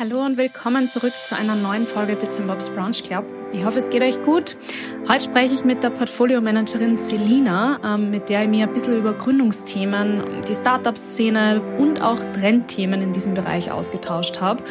Hallo und willkommen zurück zu einer neuen Folge Bits Bobs Brunch Club. Ich hoffe, es geht euch gut. Heute spreche ich mit der Portfolio-Managerin Selina, ähm, mit der ich mir ein bisschen über Gründungsthemen, die Startup-Szene und auch Trendthemen in diesem Bereich ausgetauscht habe.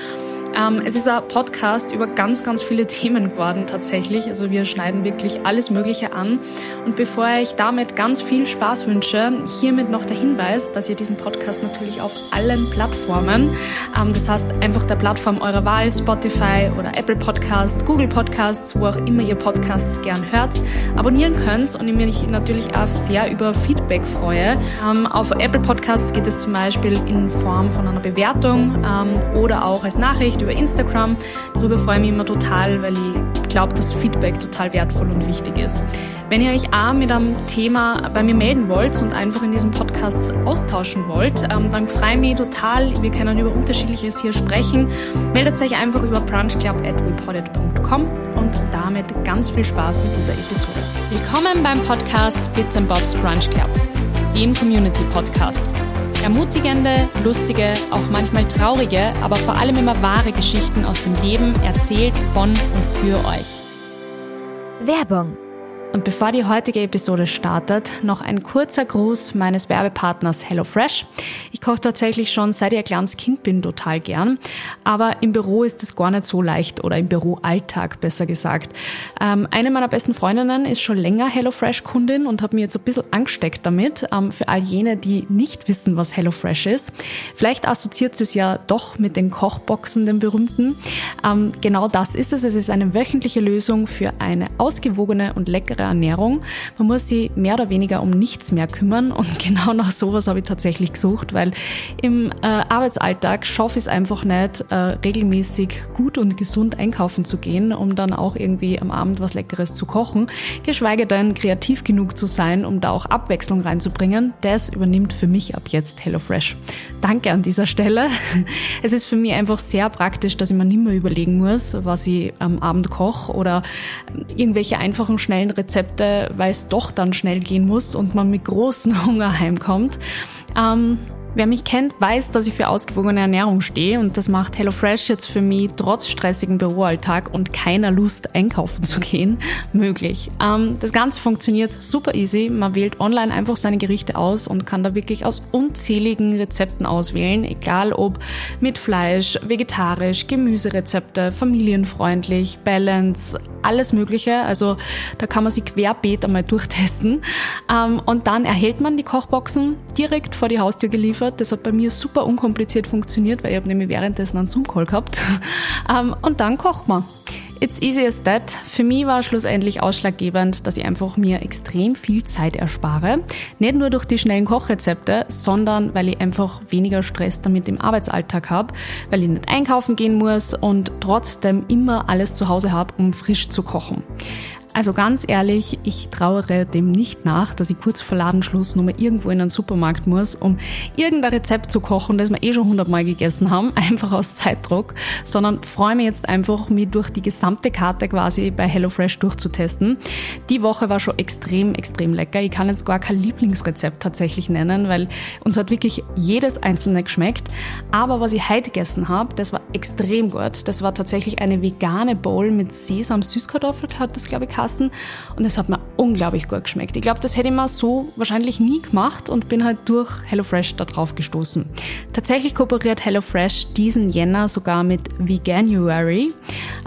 Ähm, es ist ein Podcast über ganz, ganz viele Themen geworden tatsächlich. Also wir schneiden wirklich alles Mögliche an. Und bevor ich damit ganz viel Spaß wünsche, hiermit noch der Hinweis, dass ihr diesen Podcast natürlich auf allen Plattformen, ähm, das heißt einfach der Plattform eurer Wahl, Spotify oder Apple Podcasts, Google Podcasts, wo auch immer ihr Podcasts gern hört, abonnieren könnt und ich mich natürlich auch sehr über Feedback freue. Ähm, auf Apple Podcasts geht es zum Beispiel in Form von einer Bewertung ähm, oder auch als Nachricht über Instagram. Darüber freue ich mich immer total, weil ich glaube, dass Feedback total wertvoll und wichtig ist. Wenn ihr euch auch mit einem Thema bei mir melden wollt und einfach in diesem Podcast austauschen wollt, ähm, dann freue ich mich total. Wir können über Unterschiedliches hier sprechen. Meldet euch einfach über brunchclub.wepodit.com und damit ganz viel Spaß mit dieser Episode. Willkommen beim Podcast Bits and Bobs Brunch Club, dem Community Podcast. Ermutigende, lustige, auch manchmal traurige, aber vor allem immer wahre Geschichten aus dem Leben erzählt von und für euch. Werbung und bevor die heutige Episode startet, noch ein kurzer Gruß meines Werbepartners HelloFresh. Ich koche tatsächlich schon seit ich ein kleines Kind bin total gern, aber im Büro ist es gar nicht so leicht oder im Büroalltag besser gesagt. Ähm, eine meiner besten Freundinnen ist schon länger HelloFresh-Kundin und hat mir jetzt ein bisschen angesteckt damit. Ähm, für all jene, die nicht wissen, was HelloFresh ist. Vielleicht assoziiert sie es ja doch mit den Kochboxen, den berühmten. Ähm, genau das ist es. Es ist eine wöchentliche Lösung für eine ausgewogene und leckere ihre Ernährung. Man muss sich mehr oder weniger um nichts mehr kümmern und genau nach sowas habe ich tatsächlich gesucht, weil im äh, Arbeitsalltag schaffe ich es einfach nicht, äh, regelmäßig gut und gesund einkaufen zu gehen, um dann auch irgendwie am Abend was Leckeres zu kochen, geschweige denn kreativ genug zu sein, um da auch Abwechslung reinzubringen. Das übernimmt für mich ab jetzt HelloFresh. Danke an dieser Stelle. Es ist für mich einfach sehr praktisch, dass ich mir nicht mehr überlegen muss, was ich am Abend koche oder irgendwelche einfachen, schnellen Rezepte Rezepte, weil es doch dann schnell gehen muss und man mit großem Hunger heimkommt. Ähm, Wer mich kennt, weiß, dass ich für ausgewogene Ernährung stehe und das macht HelloFresh jetzt für mich trotz stressigem Büroalltag und keiner Lust einkaufen zu gehen möglich. Ähm, das Ganze funktioniert super easy. Man wählt online einfach seine Gerichte aus und kann da wirklich aus unzähligen Rezepten auswählen, egal ob mit Fleisch, vegetarisch, Gemüserezepte, familienfreundlich, Balance, alles Mögliche. Also da kann man sich querbeet einmal durchtesten. Ähm, und dann erhält man die Kochboxen direkt vor die Haustür geliefert. Das hat bei mir super unkompliziert funktioniert, weil ich habe nämlich währenddessen einen Zoom-Call gehabt. Ähm, und dann kocht man. It's easy as that. Für mich war schlussendlich ausschlaggebend, dass ich einfach mir extrem viel Zeit erspare. Nicht nur durch die schnellen Kochrezepte, sondern weil ich einfach weniger Stress damit im Arbeitsalltag habe, weil ich nicht einkaufen gehen muss und trotzdem immer alles zu Hause habe, um frisch zu kochen. Also ganz ehrlich, ich trauere dem nicht nach, dass ich kurz vor Ladenschluss nochmal irgendwo in einen Supermarkt muss, um irgendein Rezept zu kochen, das wir eh schon hundertmal gegessen haben, einfach aus Zeitdruck, sondern freue mich jetzt einfach, mich durch die gesamte Karte quasi bei HelloFresh durchzutesten. Die Woche war schon extrem, extrem lecker. Ich kann jetzt gar kein Lieblingsrezept tatsächlich nennen, weil uns hat wirklich jedes einzelne geschmeckt. Aber was ich heute gegessen habe, das war extrem gut. Das war tatsächlich eine vegane Bowl mit Sesam, Süßkartoffel, hat das glaube ich lassen und es hat mir unglaublich gut geschmeckt. Ich glaube, das hätte ich mal so wahrscheinlich nie gemacht und bin halt durch HelloFresh da drauf gestoßen. Tatsächlich kooperiert HelloFresh diesen Jänner sogar mit Veganuary.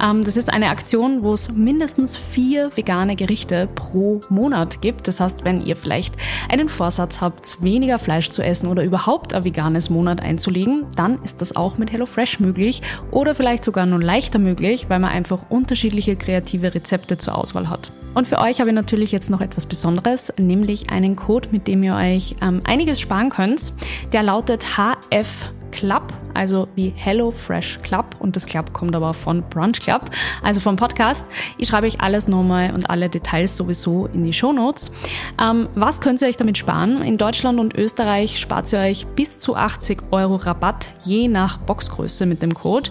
Ähm, das ist eine Aktion, wo es mindestens vier vegane Gerichte pro Monat gibt. Das heißt, wenn ihr vielleicht einen Vorsatz habt, weniger Fleisch zu essen oder überhaupt ein veganes Monat einzulegen, dann ist das auch mit HelloFresh möglich oder vielleicht sogar nur leichter möglich, weil man einfach unterschiedliche kreative Rezepte zur Auswahl hat hat. Und für euch habe ich natürlich jetzt noch etwas Besonderes, nämlich einen Code, mit dem ihr euch ähm, einiges sparen könnt. Der lautet HF Club, also wie Hello Fresh Club und das Club kommt aber von Brunch Club, also vom Podcast. Ich schreibe euch alles nochmal und alle Details sowieso in die Show Notes. Ähm, was könnt ihr euch damit sparen? In Deutschland und Österreich spart ihr euch bis zu 80 Euro Rabatt je nach Boxgröße mit dem Code.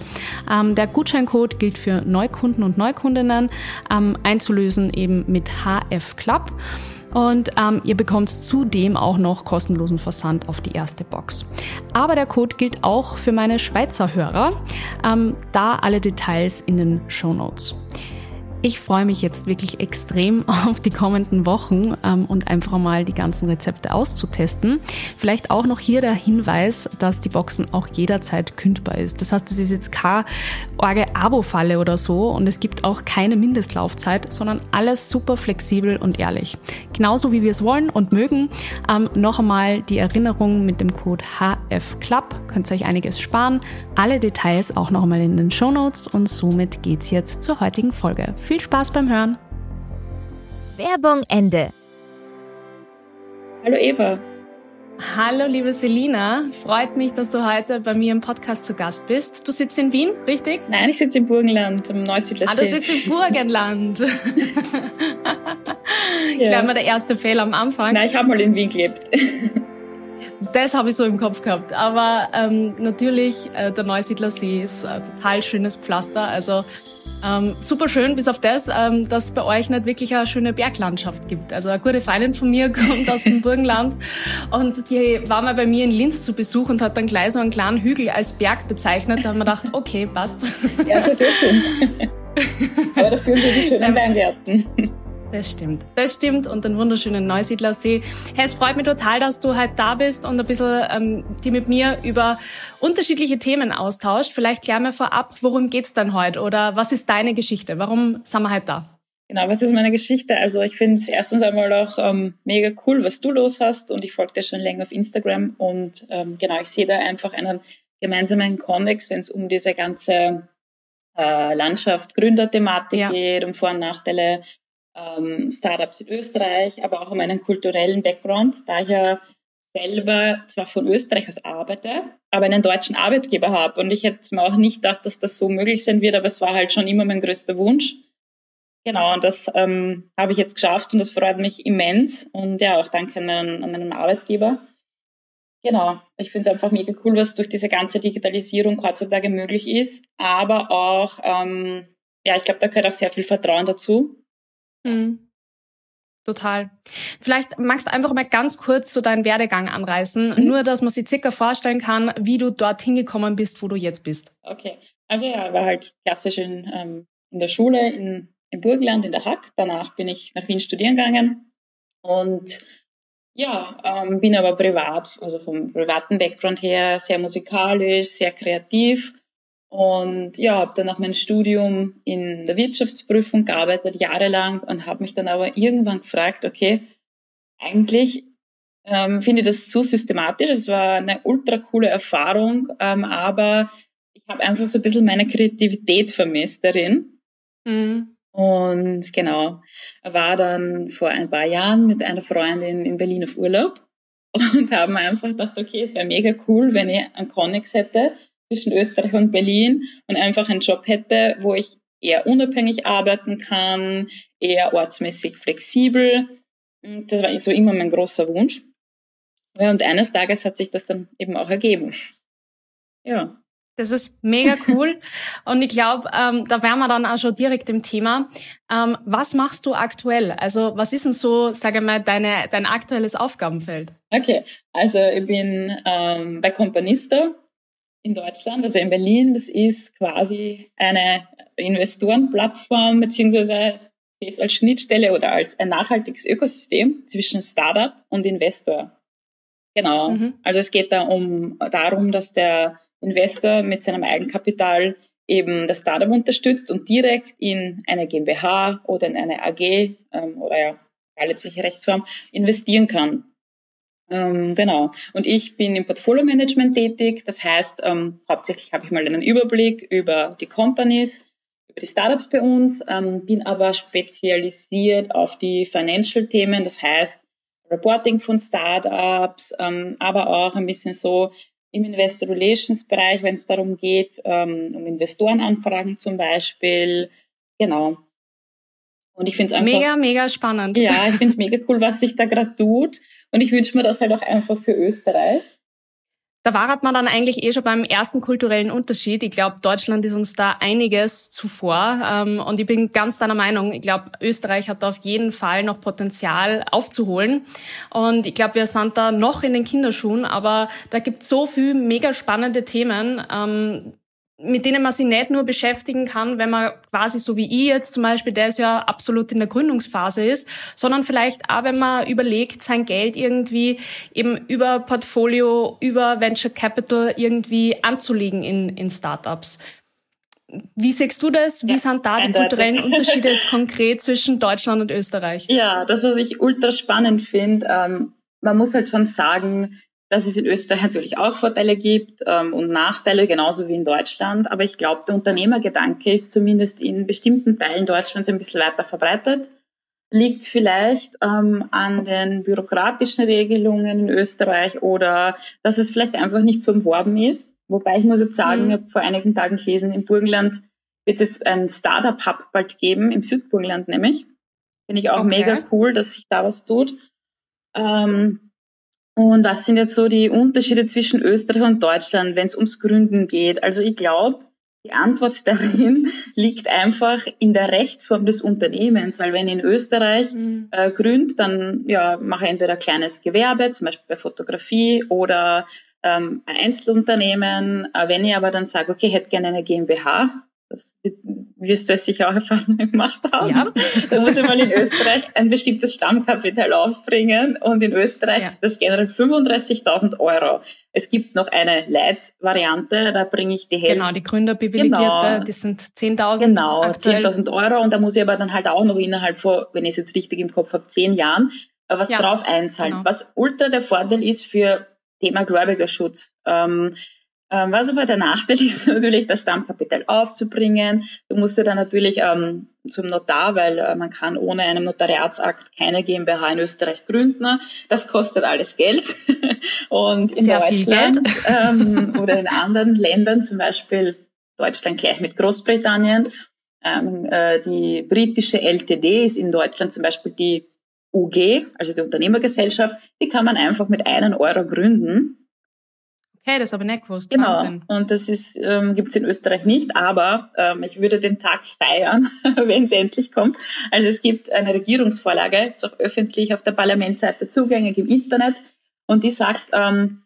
Ähm, der Gutscheincode gilt für Neukunden und Neukundinnen, ähm, einzulösen eben mit HF Club. Und ähm, ihr bekommt zudem auch noch kostenlosen Versand auf die erste Box. Aber der Code gilt auch für meine Schweizer Hörer, ähm, da alle Details in den Show Notes. Ich freue mich jetzt wirklich extrem auf die kommenden Wochen ähm, und einfach mal die ganzen Rezepte auszutesten. Vielleicht auch noch hier der Hinweis, dass die Boxen auch jederzeit kündbar ist. Das heißt, es ist jetzt keine orge Abo-Falle oder so und es gibt auch keine Mindestlaufzeit, sondern alles super flexibel und ehrlich. Genauso wie wir es wollen und mögen. Ähm, noch einmal die Erinnerung mit dem Code HFCLUB. Könnt ihr euch einiges sparen. Alle Details auch noch einmal in den Show Notes und somit geht's jetzt zur heutigen Folge. Viel Spaß beim Hören. Werbung Ende. Hallo Eva. Hallo liebe Selina, freut mich, dass du heute bei mir im Podcast zu Gast bist. Du sitzt in Wien, richtig? Nein, ich sitze im Burgenland, im Neusiedler Ah, du sitzt im Burgenland. ja. Gleich mal der erste Fehler am Anfang. Nein, ich habe mal in Wien gelebt. Das habe ich so im Kopf gehabt. Aber ähm, natürlich, äh, der Neusiedler See ist ein total schönes Pflaster. Also ähm, super schön, bis auf das, ähm, dass es bei euch nicht wirklich eine schöne Berglandschaft gibt. Also eine gute Freundin von mir kommt aus dem Burgenland und die war mal bei mir in Linz zu Besuch und hat dann gleich so einen kleinen Hügel als Berg bezeichnet. Da haben wir gedacht, okay, passt. Ja, so geht's Aber dafür sind die schönen Weingärten. Das stimmt, das stimmt und den wunderschönen Neusiedlersee. Hey, es freut mich total, dass du heute da bist und ein bisschen ähm, die mit mir über unterschiedliche Themen austauscht. Vielleicht klären wir vorab, worum geht's dann heute oder was ist deine Geschichte? Warum sind wir heute da? Genau, was ist meine Geschichte? Also ich finde es erstens einmal auch ähm, mega cool, was du los hast und ich folge dir schon länger auf Instagram und ähm, genau, ich sehe da einfach einen gemeinsamen Kontext, wenn es um diese ganze äh, Landschaft, Gründerthematik ja. geht, um Vor- und Nachteile ähm, Startups in Österreich, aber auch um einen kulturellen Background, da ich ja selber zwar von Österreich aus arbeite, aber einen deutschen Arbeitgeber habe. Und ich hätte mir auch nicht gedacht, dass das so möglich sein wird, aber es war halt schon immer mein größter Wunsch. Genau, und das ähm, habe ich jetzt geschafft und das freut mich immens. Und ja, auch danke an meinen, an meinen Arbeitgeber. Genau, ich finde es einfach mega cool, was durch diese ganze Digitalisierung heutzutage möglich ist. Aber auch, ähm, ja, ich glaube, da gehört auch sehr viel Vertrauen dazu. Mhm. Total. Vielleicht magst du einfach mal ganz kurz so deinen Werdegang anreißen, mhm. nur dass man sich circa vorstellen kann, wie du dorthin gekommen bist, wo du jetzt bist. Okay, also ja, war halt klassisch in, ähm, in der Schule in, im Burgenland, in der Hack. Danach bin ich nach Wien studieren gegangen und ja, ähm, bin aber privat, also vom privaten Background her sehr musikalisch, sehr kreativ und ja, habe dann nach meinem Studium in der Wirtschaftsprüfung gearbeitet, jahrelang, und habe mich dann aber irgendwann gefragt, okay, eigentlich ähm, finde ich das zu systematisch. Es war eine ultra coole Erfahrung, ähm, aber ich habe einfach so ein bisschen meine Kreativität vermisst darin. Mhm. Und genau, war dann vor ein paar Jahren mit einer Freundin in Berlin auf Urlaub und haben einfach gedacht, okay, es wäre mega cool, wenn ich einen Connex hätte, zwischen Österreich und Berlin und einfach einen Job hätte, wo ich eher unabhängig arbeiten kann, eher ortsmäßig flexibel. Das war so immer mein großer Wunsch. und eines Tages hat sich das dann eben auch ergeben. Ja. Das ist mega cool. Und ich glaube, ähm, da wären wir dann auch schon direkt im Thema. Ähm, was machst du aktuell? Also was ist denn so, sage ich mal, deine, dein aktuelles Aufgabenfeld? Okay, also ich bin ähm, bei Companista in Deutschland, also in Berlin. Das ist quasi eine Investorenplattform beziehungsweise ist als Schnittstelle oder als ein nachhaltiges Ökosystem zwischen Startup und Investor. Genau. Mhm. Also es geht da um darum, dass der Investor mit seinem Eigenkapital eben das Startup unterstützt und direkt in eine GmbH oder in eine AG ähm, oder ja, letztliche Rechtsform investieren kann. Ähm, genau. Und ich bin im Portfolio-Management tätig. Das heißt, ähm, hauptsächlich habe ich mal einen Überblick über die Companies, über die Startups bei uns, ähm, bin aber spezialisiert auf die Financial-Themen. Das heißt, Reporting von Startups, ähm, aber auch ein bisschen so im Investor Relations Bereich, wenn es darum geht, ähm, um Investorenanfragen zum Beispiel. Genau. Und ich finde es einfach mega, mega spannend. Ja, ich finde es mega cool, was sich da gerade tut. Und ich wünsche mir das halt auch einfach für Österreich. da war man dann eigentlich eh schon beim ersten kulturellen Unterschied. Ich glaube, Deutschland ist uns da einiges zuvor. Ähm, und ich bin ganz deiner Meinung. Ich glaube, Österreich hat da auf jeden Fall noch Potenzial aufzuholen. Und ich glaube, wir sind da noch in den Kinderschuhen, aber da gibt so viel mega spannende Themen. Mit denen man sich nicht nur beschäftigen kann, wenn man quasi so wie ich jetzt zum Beispiel, der ist ja absolut in der Gründungsphase ist, sondern vielleicht auch, wenn man überlegt, sein Geld irgendwie eben über Portfolio, über Venture Capital irgendwie anzulegen in, in Startups. Wie siehst du das? Wie ja, sind da die eindeutig. kulturellen Unterschiede jetzt konkret zwischen Deutschland und Österreich? Ja, das, was ich ultra spannend finde, ähm, man muss halt schon sagen, dass es in Österreich natürlich auch Vorteile gibt ähm, und Nachteile, genauso wie in Deutschland. Aber ich glaube, der Unternehmergedanke ist zumindest in bestimmten Teilen Deutschlands ein bisschen weiter verbreitet. Liegt vielleicht ähm, an den bürokratischen Regelungen in Österreich oder dass es vielleicht einfach nicht so umworben ist. Wobei ich muss jetzt sagen, mhm. ich habe vor einigen Tagen gelesen, im Burgenland wird es jetzt ein Startup-Hub bald geben, im Südburgenland nämlich. Finde ich auch okay. mega cool, dass sich da was tut. Ähm, und was sind jetzt so die Unterschiede zwischen Österreich und Deutschland, wenn es ums Gründen geht? Also ich glaube, die Antwort darin liegt einfach in der Rechtsform des Unternehmens, weil wenn ich in Österreich mhm. äh, gründe, dann ja, mache ich entweder ein kleines Gewerbe, zum Beispiel bei Fotografie oder ähm, ein Einzelunternehmen. Äh, wenn ich aber dann sage, okay, ich hätte gerne eine GmbH, das wirst du sicher auch Erfahrungen gemacht haben. Ja. Da muss ich mal in Österreich ein bestimmtes Stammkapital aufbringen und in Österreich ja. ist das generell 35.000 Euro. Es gibt noch eine Leitvariante, da bringe ich die Hälfte. Genau, die Gründerbewilligierte, genau. die sind 10.000 Genau, 10.000 Euro und da muss ich aber dann halt auch noch innerhalb von, wenn ich es jetzt richtig im Kopf habe, 10 Jahren was ja, drauf einzahlen. Genau. Was ultra der Vorteil ist für Thema Gläubigerschutz. Ähm, ähm, was aber der Nachteil ist natürlich, das Stammkapital aufzubringen. Du musst ja dann natürlich ähm, zum Notar, weil äh, man kann ohne einen Notariatsakt keine GmbH in Österreich gründen. Das kostet alles Geld. Und in Sehr Deutschland ähm, oder in anderen Ländern, zum Beispiel Deutschland gleich mit Großbritannien, ähm, äh, die britische LTD ist in Deutschland zum Beispiel die UG, also die Unternehmergesellschaft, die kann man einfach mit einem Euro gründen Okay, das habe ich nicht gewusst. Genau. Wahnsinn. Und das ist, ähm, gibt es in Österreich nicht, aber ähm, ich würde den Tag feiern, wenn es endlich kommt. Also es gibt eine Regierungsvorlage, ist auch öffentlich auf der Parlamentsseite zugänglich im Internet. Und die sagt, ähm,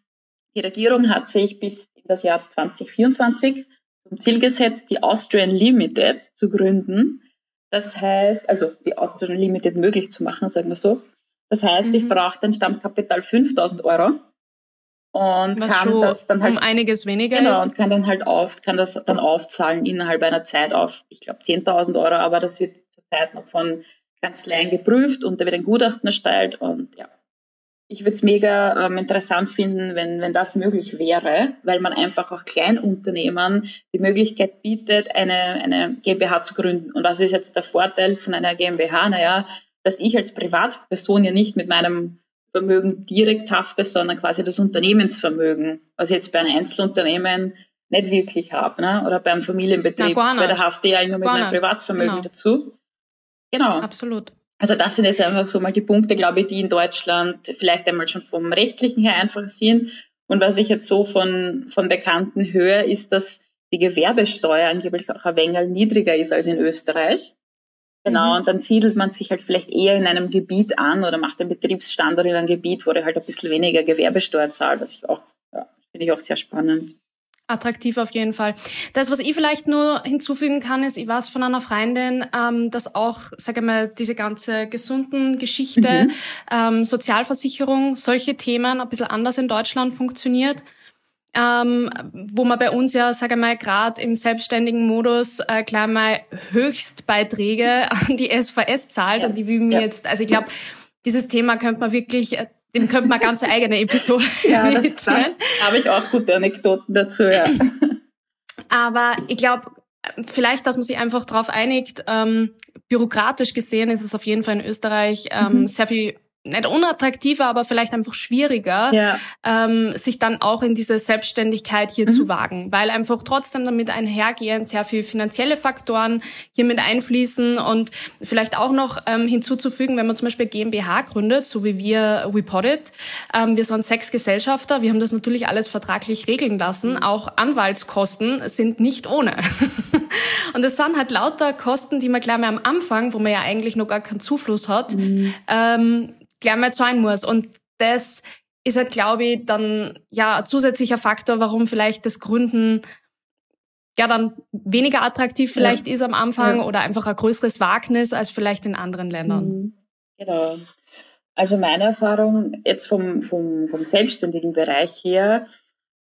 die Regierung hat sich bis in das Jahr 2024 zum Ziel gesetzt, die Austrian Limited zu gründen. Das heißt, also die Austrian Limited möglich zu machen, sagen wir so. Das heißt, mhm. ich brauche ein Stammkapital 5000 Euro und Was kann das dann halt um einiges weniger genau ist. und kann dann halt auf kann das dann aufzahlen innerhalb einer Zeit auf ich glaube 10.000 Euro aber das wird zurzeit noch von Kanzleien geprüft und da wird ein Gutachten erstellt und ja ich würde es mega ähm, interessant finden, wenn, wenn das möglich wäre, weil man einfach auch Kleinunternehmern die Möglichkeit bietet, eine, eine GmbH zu gründen. Und was ist jetzt der Vorteil von einer GmbH? Naja, dass ich als Privatperson ja nicht mit meinem Vermögen direkt hafte, sondern quasi das Unternehmensvermögen, was ich jetzt bei einem Einzelunternehmen nicht wirklich habe, ne? oder beim Familienbetrieb, Na, weil da hafte ich ja immer mit meinem Privatvermögen genau. dazu. Genau. Absolut. Also das sind jetzt einfach so mal die Punkte, glaube ich, die in Deutschland vielleicht einmal schon vom rechtlichen her einfach sind. Und was ich jetzt so von, von Bekannten höre, ist, dass die Gewerbesteuer angeblich auch ein wenig niedriger ist als in Österreich. Genau, mhm. und dann siedelt man sich halt vielleicht eher in einem Gebiet an oder macht einen Betriebsstandort in einem Gebiet, wo er halt ein bisschen weniger Gewerbesteuer zahlt, was ich auch, ja, finde ich auch sehr spannend. Attraktiv auf jeden Fall. Das, was ich vielleicht nur hinzufügen kann, ist, ich weiß von einer Freundin, ähm, dass auch, sage ich mal, diese ganze gesunden Geschichte, mhm. ähm, Sozialversicherung, solche Themen ein bisschen anders in Deutschland funktioniert ähm, wo man bei uns ja, sage ich mal, gerade im selbstständigen Modus äh, klar mal Höchstbeiträge an die SVS zahlt ja. und die will mir ja. jetzt, also ich glaube, dieses Thema könnte man wirklich, äh, dem könnte man ganz eigene Episode ja, das, das habe ich auch gute Anekdoten dazu, ja. Aber ich glaube, vielleicht, dass man sich einfach darauf einigt, ähm, bürokratisch gesehen ist es auf jeden Fall in Österreich ähm, mhm. sehr viel nicht unattraktiver, aber vielleicht einfach schwieriger, ja. ähm, sich dann auch in diese Selbstständigkeit hier mhm. zu wagen, weil einfach trotzdem damit einhergehend sehr viel finanzielle Faktoren hier mit einfließen und vielleicht auch noch ähm, hinzuzufügen, wenn man zum Beispiel GmbH gründet, so wie wir WePodit, ähm, wir sind sechs Gesellschafter, wir haben das natürlich alles vertraglich regeln lassen, mhm. auch Anwaltskosten sind nicht ohne. und es sind halt lauter Kosten, die man gleich mal am Anfang, wo man ja eigentlich noch gar keinen Zufluss hat, mhm. ähm, gleich mal zahlen muss. Und das ist halt, glaube ich, dann ja ein zusätzlicher Faktor, warum vielleicht das Gründen ja dann weniger attraktiv vielleicht ja. ist am Anfang ja. oder einfach ein größeres Wagnis als vielleicht in anderen Ländern. Mhm. Genau. Also meine Erfahrung jetzt vom, vom, vom selbstständigen Bereich her,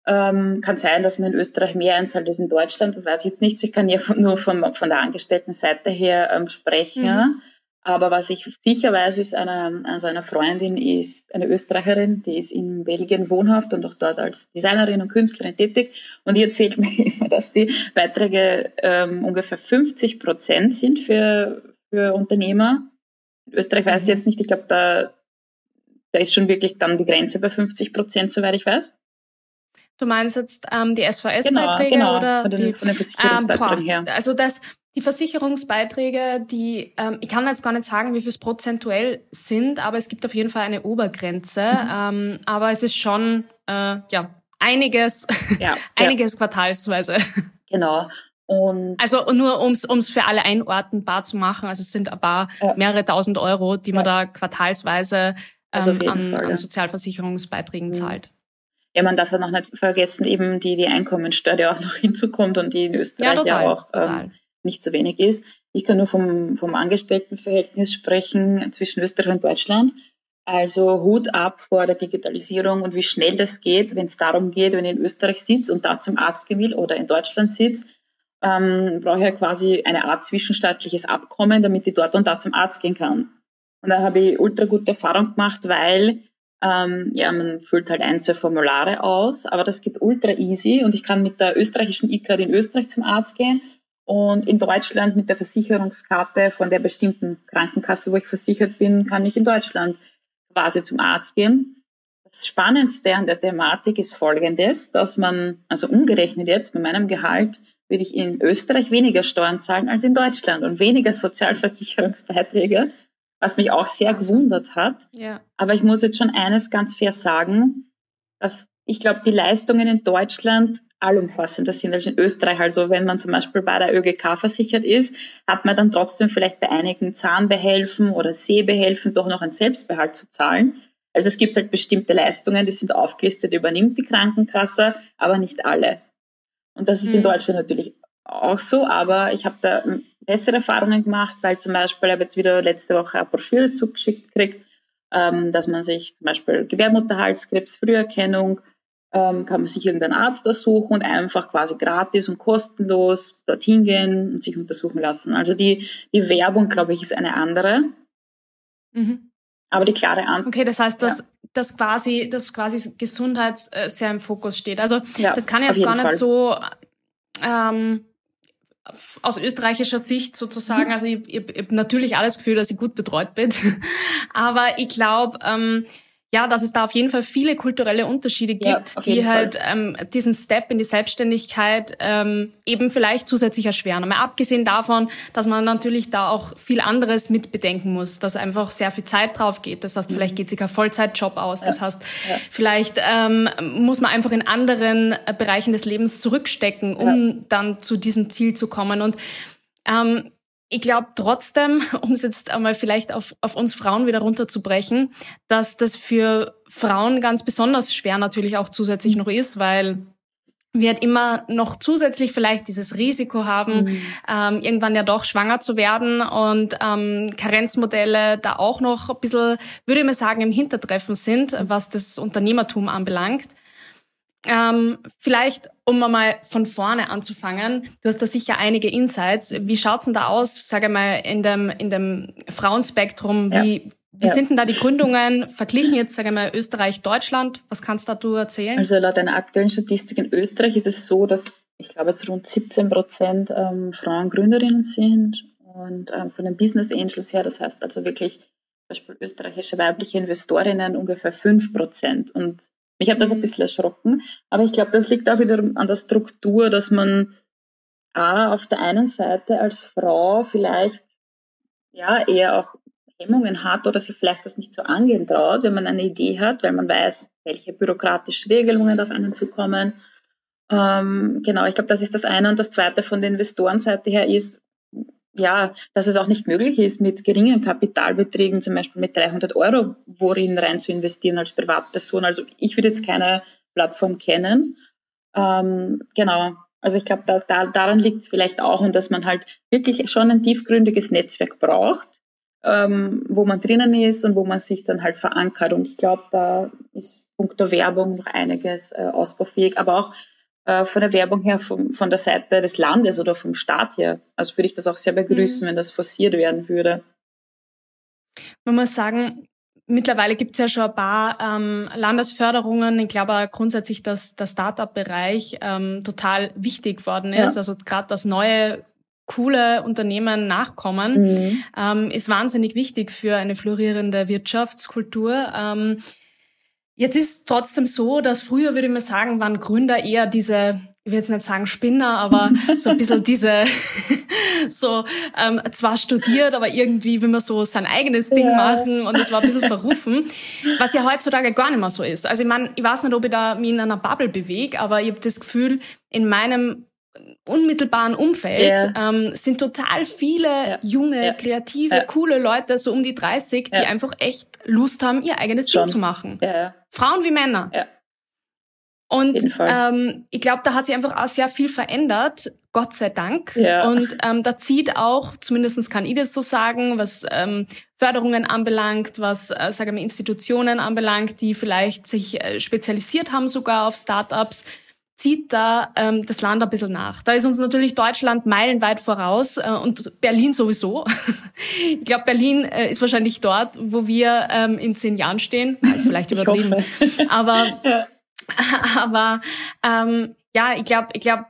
ähm, kann sein, dass man in Österreich mehr einzahlt als in Deutschland. Das weiß ich jetzt nicht. Ich kann ja nur von, von der Angestelltenseite her ähm, sprechen. Mhm. Aber was ich sicher weiß, ist, eine, also eine Freundin ist eine Österreicherin, die ist in Belgien wohnhaft und auch dort als Designerin und Künstlerin tätig. Und die erzählt mir immer, dass die Beiträge ähm, ungefähr 50 Prozent sind für, für Unternehmer. In Österreich weiß ich mhm. jetzt nicht, ich glaube, da, da ist schon wirklich dann die Grenze bei 50 Prozent, soweit ich weiß. Du meinst jetzt ähm, die SVS-Beiträge genau, genau, oder von den, die, von den Versicherungsbeiträgen ähm, her? Also das, die Versicherungsbeiträge, die, ähm, ich kann jetzt gar nicht sagen, wie viel es prozentuell sind, aber es gibt auf jeden Fall eine Obergrenze. Mhm. Ähm, aber es ist schon, äh, ja, einiges, ja, einiges ja. quartalsweise. Genau. Und also nur ums ums für alle einordnbar zu machen, also es sind ein paar ja. mehrere tausend Euro, die man da quartalsweise also ähm, an, Fall, an Sozialversicherungsbeiträgen mhm. zahlt. Ja, man darf dann auch nicht vergessen, eben die, die Einkommensteuer, die auch noch hinzukommt und die in Österreich ja, total, ja auch ähm, nicht so wenig ist. Ich kann nur vom, vom Angestelltenverhältnis sprechen zwischen Österreich und Deutschland. Also Hut ab vor der Digitalisierung und wie schnell das geht, wenn es darum geht, wenn ich in Österreich sitze und da zum Arzt gehen will oder in Deutschland sitze, ähm, brauche ich ja quasi eine Art zwischenstaatliches Abkommen, damit ich dort und da zum Arzt gehen kann. Und da habe ich ultra gute Erfahrung gemacht, weil ähm, ja, man füllt halt ein, zwei Formulare aus, aber das geht ultra easy und ich kann mit der österreichischen ICAD in Österreich zum Arzt gehen und in Deutschland mit der Versicherungskarte von der bestimmten Krankenkasse, wo ich versichert bin, kann ich in Deutschland quasi zum Arzt gehen. Das Spannendste an der Thematik ist folgendes, dass man, also umgerechnet jetzt, mit meinem Gehalt würde ich in Österreich weniger Steuern zahlen als in Deutschland und weniger Sozialversicherungsbeiträge, was mich auch sehr gewundert hat. Ja. Aber ich muss jetzt schon eines ganz fair sagen, dass ich glaube, die Leistungen in Deutschland allumfassender sind als in Österreich. Also wenn man zum Beispiel bei der ÖGK versichert ist, hat man dann trotzdem vielleicht bei einigen Zahnbehelfen oder Sehbehelfen doch noch einen Selbstbehalt zu zahlen. Also es gibt halt bestimmte Leistungen, die sind aufgelistet, übernimmt die Krankenkasse, aber nicht alle. Und das ist mhm. in Deutschland natürlich auch so, aber ich habe da bessere Erfahrungen gemacht, weil zum Beispiel, ich habe jetzt wieder letzte Woche eine Broschüre zugeschickt gekriegt, ähm, dass man sich zum Beispiel Gebärmutterhalskrebs, Früherkennung, ähm, kann man sich irgendeinen Arzt aussuchen und einfach quasi gratis und kostenlos dorthin gehen und sich untersuchen lassen. Also die, die Werbung, glaube ich, ist eine andere. Mhm. Aber die klare Antwort. Okay, das heißt, dass, ja. dass quasi, dass quasi Gesundheit äh, sehr im Fokus steht. Also ja, das kann jetzt gar nicht Fall. so ähm, aus österreichischer Sicht sozusagen, mhm. also ich, ich, ich habe natürlich alles Gefühl, dass ich gut betreut bin, aber ich glaube, ähm, ja, dass es da auf jeden Fall viele kulturelle Unterschiede gibt, ja, die halt ähm, diesen Step in die Selbstständigkeit ähm, eben vielleicht zusätzlich erschweren. Mal abgesehen davon, dass man natürlich da auch viel anderes mit bedenken muss, dass einfach sehr viel Zeit drauf geht. Das heißt, mhm. vielleicht geht sich ein Vollzeitjob aus. Ja. Das heißt, ja. vielleicht ähm, muss man einfach in anderen äh, Bereichen des Lebens zurückstecken, um dann zu diesem Ziel zu kommen. Und ähm, ich glaube trotzdem, um es jetzt einmal vielleicht auf, auf uns Frauen wieder runterzubrechen, dass das für Frauen ganz besonders schwer natürlich auch zusätzlich noch ist, weil wir halt immer noch zusätzlich vielleicht dieses Risiko haben, mhm. ähm, irgendwann ja doch schwanger zu werden und ähm, Karenzmodelle da auch noch ein bisschen, würde ich mal sagen, im Hintertreffen sind, was das Unternehmertum anbelangt. Ähm, vielleicht, um mal von vorne anzufangen, du hast da sicher einige Insights. Wie schaut's denn da aus, sage mal, in dem, in dem Frauenspektrum? Wie, ja. wie ja. sind denn da die Gründungen verglichen jetzt, sage mal, Österreich, Deutschland? Was kannst da du erzählen? Also laut einer aktuellen Statistik in Österreich ist es so, dass ich glaube jetzt rund 17 Prozent ähm, Frauen Gründerinnen sind und ähm, von den Business Angels her, das heißt also wirklich Beispiel österreichische weibliche Investorinnen ungefähr 5 Prozent. Und mich hat das ein bisschen erschrocken. Aber ich glaube, das liegt auch wieder an der Struktur, dass man A, auf der einen Seite als Frau vielleicht ja eher auch Hemmungen hat oder sich vielleicht das nicht so angehen traut, wenn man eine Idee hat, weil man weiß, welche bürokratischen Regelungen auf einen zukommen. Ähm, genau, ich glaube, das ist das eine. Und das zweite von der Investorenseite her ist, ja, dass es auch nicht möglich ist, mit geringen Kapitalbeträgen, zum Beispiel mit 300 Euro, worin rein zu investieren als Privatperson. Also ich würde jetzt keine Plattform kennen. Ähm, genau. Also ich glaube, da, da, daran liegt es vielleicht auch und dass man halt wirklich schon ein tiefgründiges Netzwerk braucht, ähm, wo man drinnen ist und wo man sich dann halt verankert. Und ich glaube, da ist punkto Werbung noch einiges äh, ausbaufähig, aber auch äh, von der Werbung her vom, von der Seite des Landes oder vom Staat her. Also würde ich das auch sehr begrüßen, mhm. wenn das forciert werden würde. Man muss sagen, mittlerweile gibt es ja schon ein paar ähm, Landesförderungen. Ich glaube grundsätzlich, dass der Startup-Bereich ähm, total wichtig worden ist. Ja. Also gerade das neue coole Unternehmen nachkommen, mhm. ähm, ist wahnsinnig wichtig für eine florierende Wirtschaftskultur. Ähm, Jetzt ist trotzdem so, dass früher würde ich mal sagen, waren Gründer eher diese, ich will jetzt nicht sagen Spinner, aber so ein bisschen diese, so ähm, zwar studiert, aber irgendwie will man so sein eigenes Ding ja. machen und es war ein bisschen verrufen, was ja heutzutage gar nicht mehr so ist. Also ich meine, ich weiß nicht, ob ich da mich in einer Bubble bewege, aber ich habe das Gefühl, in meinem unmittelbaren Umfeld yeah. ähm, sind total viele yeah. junge, yeah. kreative, coole Leute, so um die 30, die einfach echt Lust haben, ihr eigenes Schon. Ding zu machen. Frauen wie Männer. Und ähm, ich glaube, da hat sich einfach auch sehr viel verändert, Gott sei Dank. Ja. Und ähm, da zieht auch, zumindestens kann ich das so sagen, was ähm, Förderungen anbelangt, was, äh, sagen wir, Institutionen anbelangt, die vielleicht sich äh, spezialisiert haben sogar auf Startups, zieht da ähm, das Land ein bisschen nach. Da ist uns natürlich Deutschland meilenweit voraus äh, und Berlin sowieso. ich glaube, Berlin äh, ist wahrscheinlich dort, wo wir ähm, in zehn Jahren stehen. Also vielleicht übertrieben. Aber, ja. aber ähm, ja, ich glaube, ich glaube,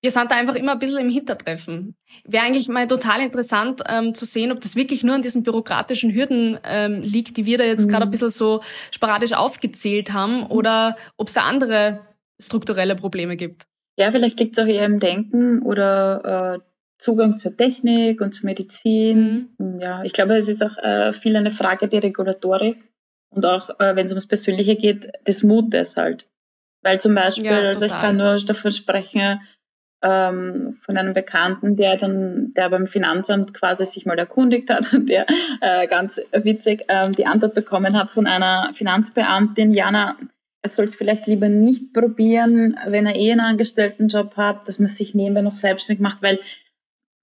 wir sind da einfach immer ein bisschen im Hintertreffen. Wäre eigentlich mal total interessant ähm, zu sehen, ob das wirklich nur an diesen bürokratischen Hürden ähm, liegt, die wir da jetzt mhm. gerade ein bisschen so sporadisch aufgezählt haben, oder ob es da andere strukturelle Probleme gibt. Ja, vielleicht liegt es auch eher im Denken oder äh, Zugang zur Technik und zur Medizin. Mhm. Ja, ich glaube, es ist auch äh, viel eine Frage der Regulatorik und auch, äh, wenn es ums Persönliche geht, des Mutes halt. Weil zum Beispiel, ja, also ich kann nur davon sprechen, ähm, von einem Bekannten, der dann, der beim Finanzamt quasi sich mal erkundigt hat und der äh, ganz witzig ähm, die Antwort bekommen hat von einer Finanzbeamtin, Jana, er soll es vielleicht lieber nicht probieren, wenn er eh einen Angestelltenjob hat, dass man sich nebenbei noch selbstständig macht, weil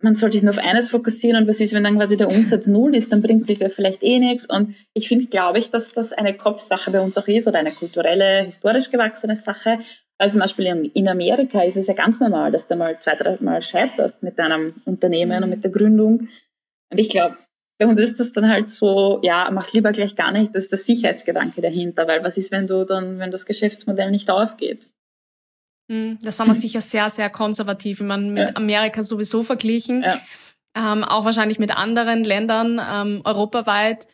man sollte sich nur auf eines fokussieren und was ist, wenn dann quasi der Umsatz null ist, dann bringt sich ja vielleicht eh nichts. Und ich finde, glaube ich, dass das eine Kopfsache bei uns auch ist oder eine kulturelle, historisch gewachsene Sache. Also zum Beispiel in Amerika ist es ja ganz normal, dass du mal zwei, drei Mal scheiterst mit deinem Unternehmen und mit der Gründung. Und ich glaube, bei uns ist das dann halt so, ja, mach lieber gleich gar nicht, das ist der Sicherheitsgedanke dahinter, weil was ist, wenn du dann, wenn das Geschäftsmodell nicht aufgeht? Hm, das haben wir sicher sehr, sehr konservativ, wenn man mit ja. Amerika sowieso verglichen, ja. ähm, auch wahrscheinlich mit anderen Ländern ähm, europaweit.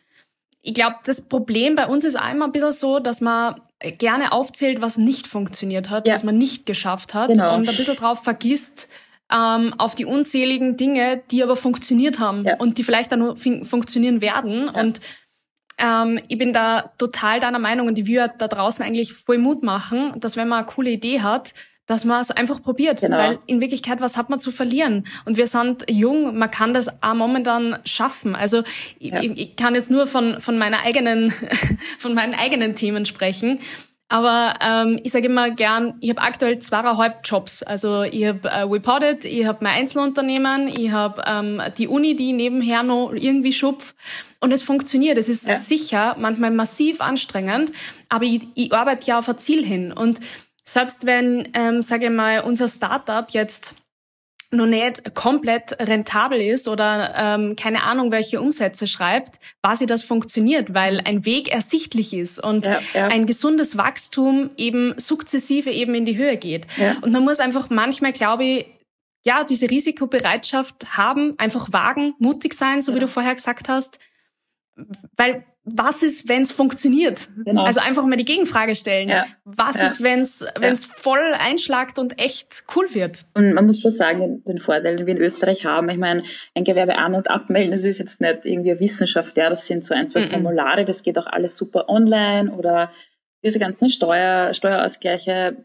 Ich glaube, das Problem bei uns ist einmal ein bisschen so, dass man gerne aufzählt, was nicht funktioniert hat, ja. was man nicht geschafft hat genau. und ein bisschen drauf vergisst, ähm, auf die unzähligen Dinge, die aber funktioniert haben ja. und die vielleicht dann nur fun funktionieren werden. Ja. Und ähm, ich bin da total deiner Meinung und die wir da draußen eigentlich voll Mut machen, dass wenn man eine coole Idee hat, dass man es einfach probiert, genau. weil in Wirklichkeit, was hat man zu verlieren? Und wir sind jung, man kann das auch momentan schaffen. Also ja. ich, ich, kann jetzt nur von, von meiner eigenen, von meinen eigenen Themen sprechen. Aber ähm, ich sage immer gern, ich habe aktuell zweieinhalb Jobs. Also ich habe äh, Reported, ich habe mein Einzelunternehmen, ich habe ähm, die Uni, die nebenher noch irgendwie schupf. Und es funktioniert. Es ist ja. sicher manchmal massiv anstrengend, aber ich, ich arbeite ja auf ein Ziel hin. Und selbst wenn, ähm, sage ich mal, unser Startup jetzt noch nicht komplett rentabel ist oder ähm, keine Ahnung, welche Umsätze schreibt, quasi das funktioniert, weil ein Weg ersichtlich ist und ja, ja. ein gesundes Wachstum eben sukzessive eben in die Höhe geht. Ja. Und man muss einfach manchmal, glaube ich, ja, diese Risikobereitschaft haben, einfach wagen, mutig sein, so wie du vorher gesagt hast. weil was ist, wenn es funktioniert? Genau. Also einfach mal die Gegenfrage stellen. Ja. Was ja. ist, wenn es ja. voll einschlagt und echt cool wird? Und man muss schon sagen, den Vorteil, den wir in Österreich haben, ich meine, ein Gewerbe an- und abmelden, das ist jetzt nicht irgendwie Wissenschaft, ja, das sind so ein, zwei Formulare, das geht auch alles super online oder diese ganzen Steuer, Steuerausgleiche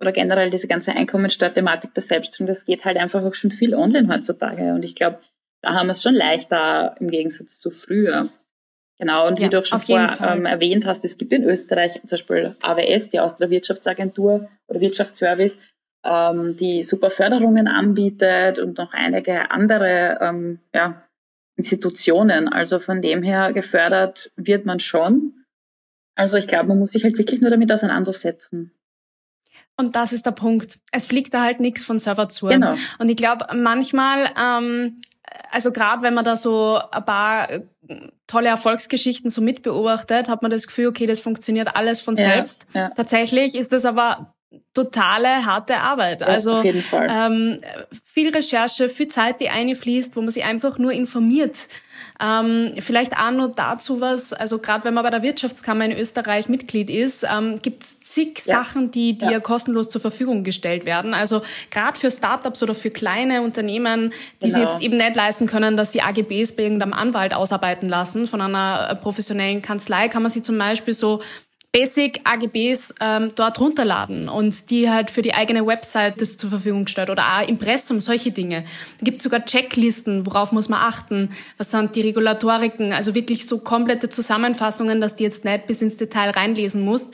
oder generell diese ganze Einkommensteuerthematik der Selbstständigen, das geht halt einfach auch schon viel online heutzutage. Und ich glaube, da haben wir es schon leichter im Gegensatz zu früher. Genau, und ja, wie du auch schon vorher ähm, erwähnt hast, es gibt in Österreich zum Beispiel AWS, die Austria Wirtschaftsagentur oder Wirtschaftsservice, ähm, die super Förderungen anbietet und noch einige andere ähm, ja, Institutionen. Also von dem her gefördert wird man schon. Also ich glaube, man muss sich halt wirklich nur damit auseinandersetzen. Und das ist der Punkt. Es fliegt da halt nichts von Server zu. Genau. Und ich glaube, manchmal ähm, also gerade wenn man da so ein paar äh, tolle Erfolgsgeschichten so mitbeobachtet, hat man das Gefühl, okay, das funktioniert alles von ja, selbst. Ja. Tatsächlich ist das aber totale harte Arbeit. Ja, also ähm, viel Recherche, viel Zeit, die einfließt, wo man sich einfach nur informiert. Ähm, vielleicht auch nur dazu was, also gerade wenn man bei der Wirtschaftskammer in Österreich Mitglied ist, ähm, gibt es zig ja. Sachen, die dir ja. kostenlos zur Verfügung gestellt werden. Also gerade für Startups oder für kleine Unternehmen, die genau. sie jetzt eben nicht leisten können, dass sie AGBs bei irgendeinem Anwalt ausarbeiten lassen von einer äh, professionellen Kanzlei, kann man sie zum Beispiel so Basic AGBs ähm, dort runterladen und die halt für die eigene Website das zur Verfügung stellt oder auch Impressum, solche Dinge. Da gibt sogar Checklisten, worauf muss man achten, was sind die Regulatoriken, also wirklich so komplette Zusammenfassungen, dass die jetzt nicht bis ins Detail reinlesen muss.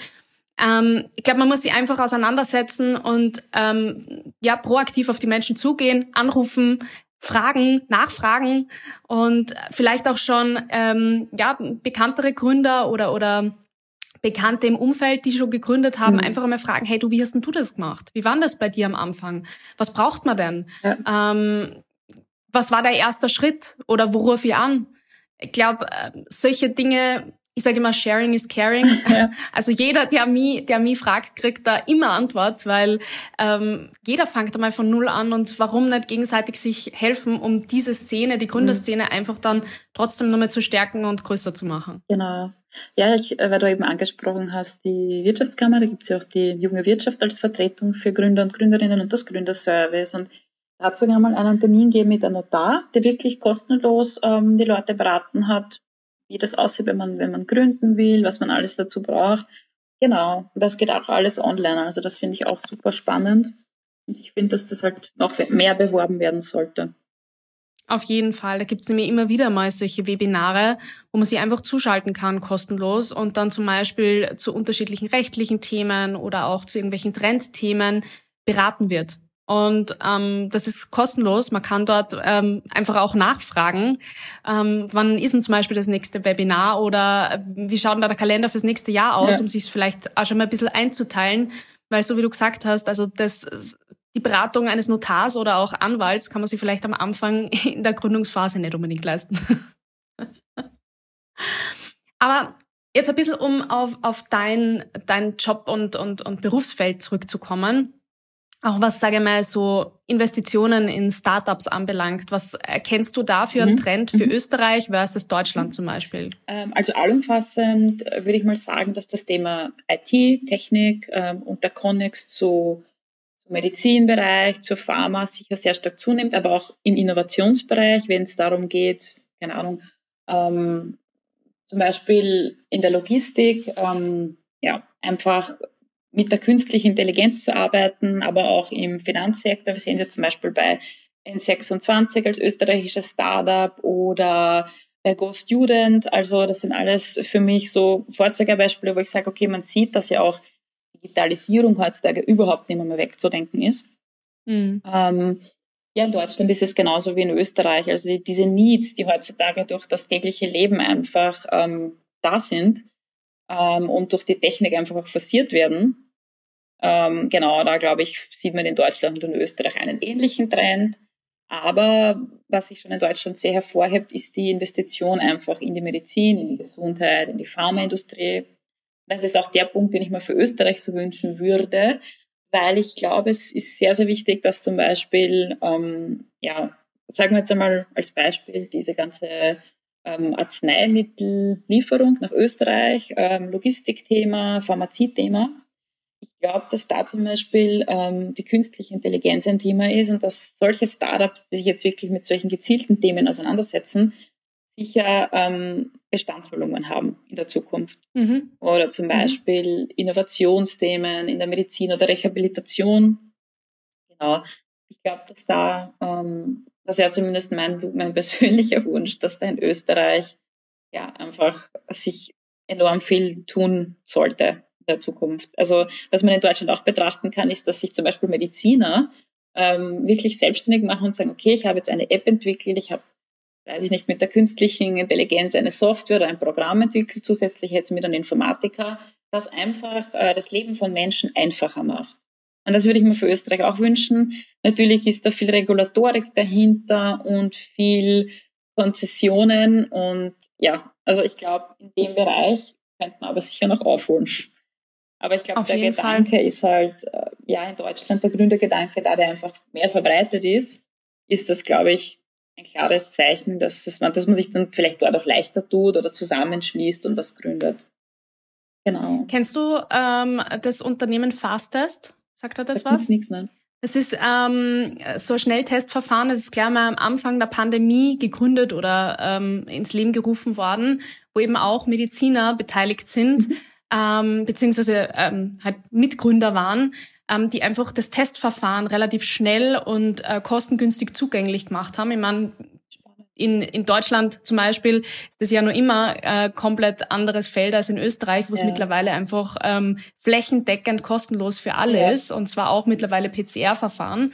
Ähm, ich glaube, man muss sich einfach auseinandersetzen und ähm, ja proaktiv auf die Menschen zugehen, anrufen, fragen, nachfragen und vielleicht auch schon ähm, ja bekanntere Gründer oder oder Bekannte im Umfeld, die schon gegründet haben, mhm. einfach einmal fragen, hey du, wie hast denn du das gemacht? Wie war das bei dir am Anfang? Was braucht man denn? Ja. Ähm, was war der erste Schritt oder wo rufe ich an? Ich glaube, äh, solche Dinge, ich sage immer, sharing is caring. Ja. Also jeder, der mich, der mich fragt, kriegt da immer Antwort, weil ähm, jeder fängt einmal von null an und warum nicht gegenseitig sich helfen, um diese Szene, die Gründerszene mhm. einfach dann trotzdem nochmal zu stärken und größer zu machen. Genau. Ja, ich, äh, weil du eben angesprochen hast, die Wirtschaftskammer, da gibt es ja auch die junge Wirtschaft als Vertretung für Gründer und Gründerinnen und das Gründerservice. Und dazu kann man einen Termin geben mit einem Notar, der wirklich kostenlos ähm, die Leute beraten hat, wie das aussieht, wenn man, wenn man gründen will, was man alles dazu braucht. Genau, das geht auch alles online. Also das finde ich auch super spannend. Und ich finde, dass das halt noch mehr beworben werden sollte. Auf jeden Fall. Da gibt es nämlich immer wieder mal solche Webinare, wo man sich einfach zuschalten kann, kostenlos und dann zum Beispiel zu unterschiedlichen rechtlichen Themen oder auch zu irgendwelchen Trendthemen beraten wird. Und ähm, das ist kostenlos. Man kann dort ähm, einfach auch nachfragen, ähm, wann ist denn zum Beispiel das nächste Webinar oder äh, wie schaut denn da der Kalender fürs nächste Jahr aus, ja. um sich vielleicht auch schon mal ein bisschen einzuteilen. Weil so wie du gesagt hast, also das die Beratung eines Notars oder auch Anwalts kann man sich vielleicht am Anfang in der Gründungsphase nicht unbedingt leisten. Aber jetzt ein bisschen, um auf, auf dein, dein Job und, und, und Berufsfeld zurückzukommen. Auch was, sage ich mal, so Investitionen in Startups anbelangt. Was erkennst du da für einen mhm. Trend für mhm. Österreich versus Deutschland zum Beispiel? Ähm, also allumfassend äh, würde ich mal sagen, dass das Thema IT, Technik ähm, und der Connex zu Medizinbereich, zur Pharma sicher sehr stark zunimmt, aber auch im Innovationsbereich, wenn es darum geht, keine Ahnung, ähm, zum Beispiel in der Logistik, ähm, ja, einfach mit der künstlichen Intelligenz zu arbeiten, aber auch im Finanzsektor. Wir sehen ja zum Beispiel bei N26 als österreichisches Startup oder bei Go Student. Also das sind alles für mich so Vorzeigebeispiele, wo ich sage, okay, man sieht, dass ja auch Digitalisierung heutzutage überhaupt nicht mehr wegzudenken ist. Mhm. Ähm, ja, in Deutschland ist es genauso wie in Österreich. Also die, diese Needs, die heutzutage durch das tägliche Leben einfach ähm, da sind ähm, und durch die Technik einfach auch forciert werden. Ähm, genau, da glaube ich, sieht man in Deutschland und in Österreich einen ähnlichen Trend. Aber was sich schon in Deutschland sehr hervorhebt, ist die Investition einfach in die Medizin, in die Gesundheit, in die Pharmaindustrie, das ist auch der Punkt, den ich mir für Österreich so wünschen würde, weil ich glaube, es ist sehr, sehr wichtig, dass zum Beispiel, ähm, ja, sagen wir jetzt einmal als Beispiel diese ganze ähm, Arzneimittellieferung nach Österreich, ähm, Logistikthema, Pharmaziethema. Ich glaube, dass da zum Beispiel ähm, die künstliche Intelligenz ein Thema ist und dass solche Startups, die sich jetzt wirklich mit solchen gezielten Themen auseinandersetzen, sicher ähm, Bestandsvolumen haben in der Zukunft. Mhm. Oder zum mhm. Beispiel. Innovationsthemen in der Medizin oder Rehabilitation. Genau. Ich glaube, dass da, ähm, das wäre zumindest mein, mein persönlicher Wunsch, dass da in Österreich ja einfach sich enorm viel tun sollte in der Zukunft. Also was man in Deutschland auch betrachten kann, ist, dass sich zum Beispiel Mediziner ähm, wirklich selbstständig machen und sagen, okay, ich habe jetzt eine App entwickelt, ich habe weiß ich nicht, mit der künstlichen Intelligenz eine Software oder ein Programm entwickelt, zusätzlich jetzt mit einem Informatiker, das einfach äh, das Leben von Menschen einfacher macht. Und das würde ich mir für Österreich auch wünschen. Natürlich ist da viel Regulatorik dahinter und viel Konzessionen und ja, also ich glaube, in dem Bereich könnte man aber sicher noch aufholen. Aber ich glaube, der Gedanke Fall. ist halt, äh, ja, in Deutschland der Gründergedanke, da der einfach mehr verbreitet ist, ist das, glaube ich, ein klares Zeichen, dass, dass, man, dass man sich dann vielleicht dort auch leichter tut oder zusammenschließt und was gründet. Genau. Kennst du ähm, das Unternehmen Fastest? Sagt er das, das was? Nichts, nein. Es ist ähm, so ein Schnelltestverfahren, das ist gleich mal am Anfang der Pandemie gegründet oder ähm, ins Leben gerufen worden, wo eben auch Mediziner beteiligt sind, mhm. ähm, beziehungsweise ähm, halt Mitgründer waren ähm, die einfach das Testverfahren relativ schnell und äh, kostengünstig zugänglich gemacht haben. Ich meine, in, in Deutschland zum Beispiel ist das ja nur immer äh, komplett anderes Feld als in Österreich, wo es ja. mittlerweile einfach ähm, flächendeckend kostenlos für alle ja. ist und zwar auch mittlerweile PCR-Verfahren.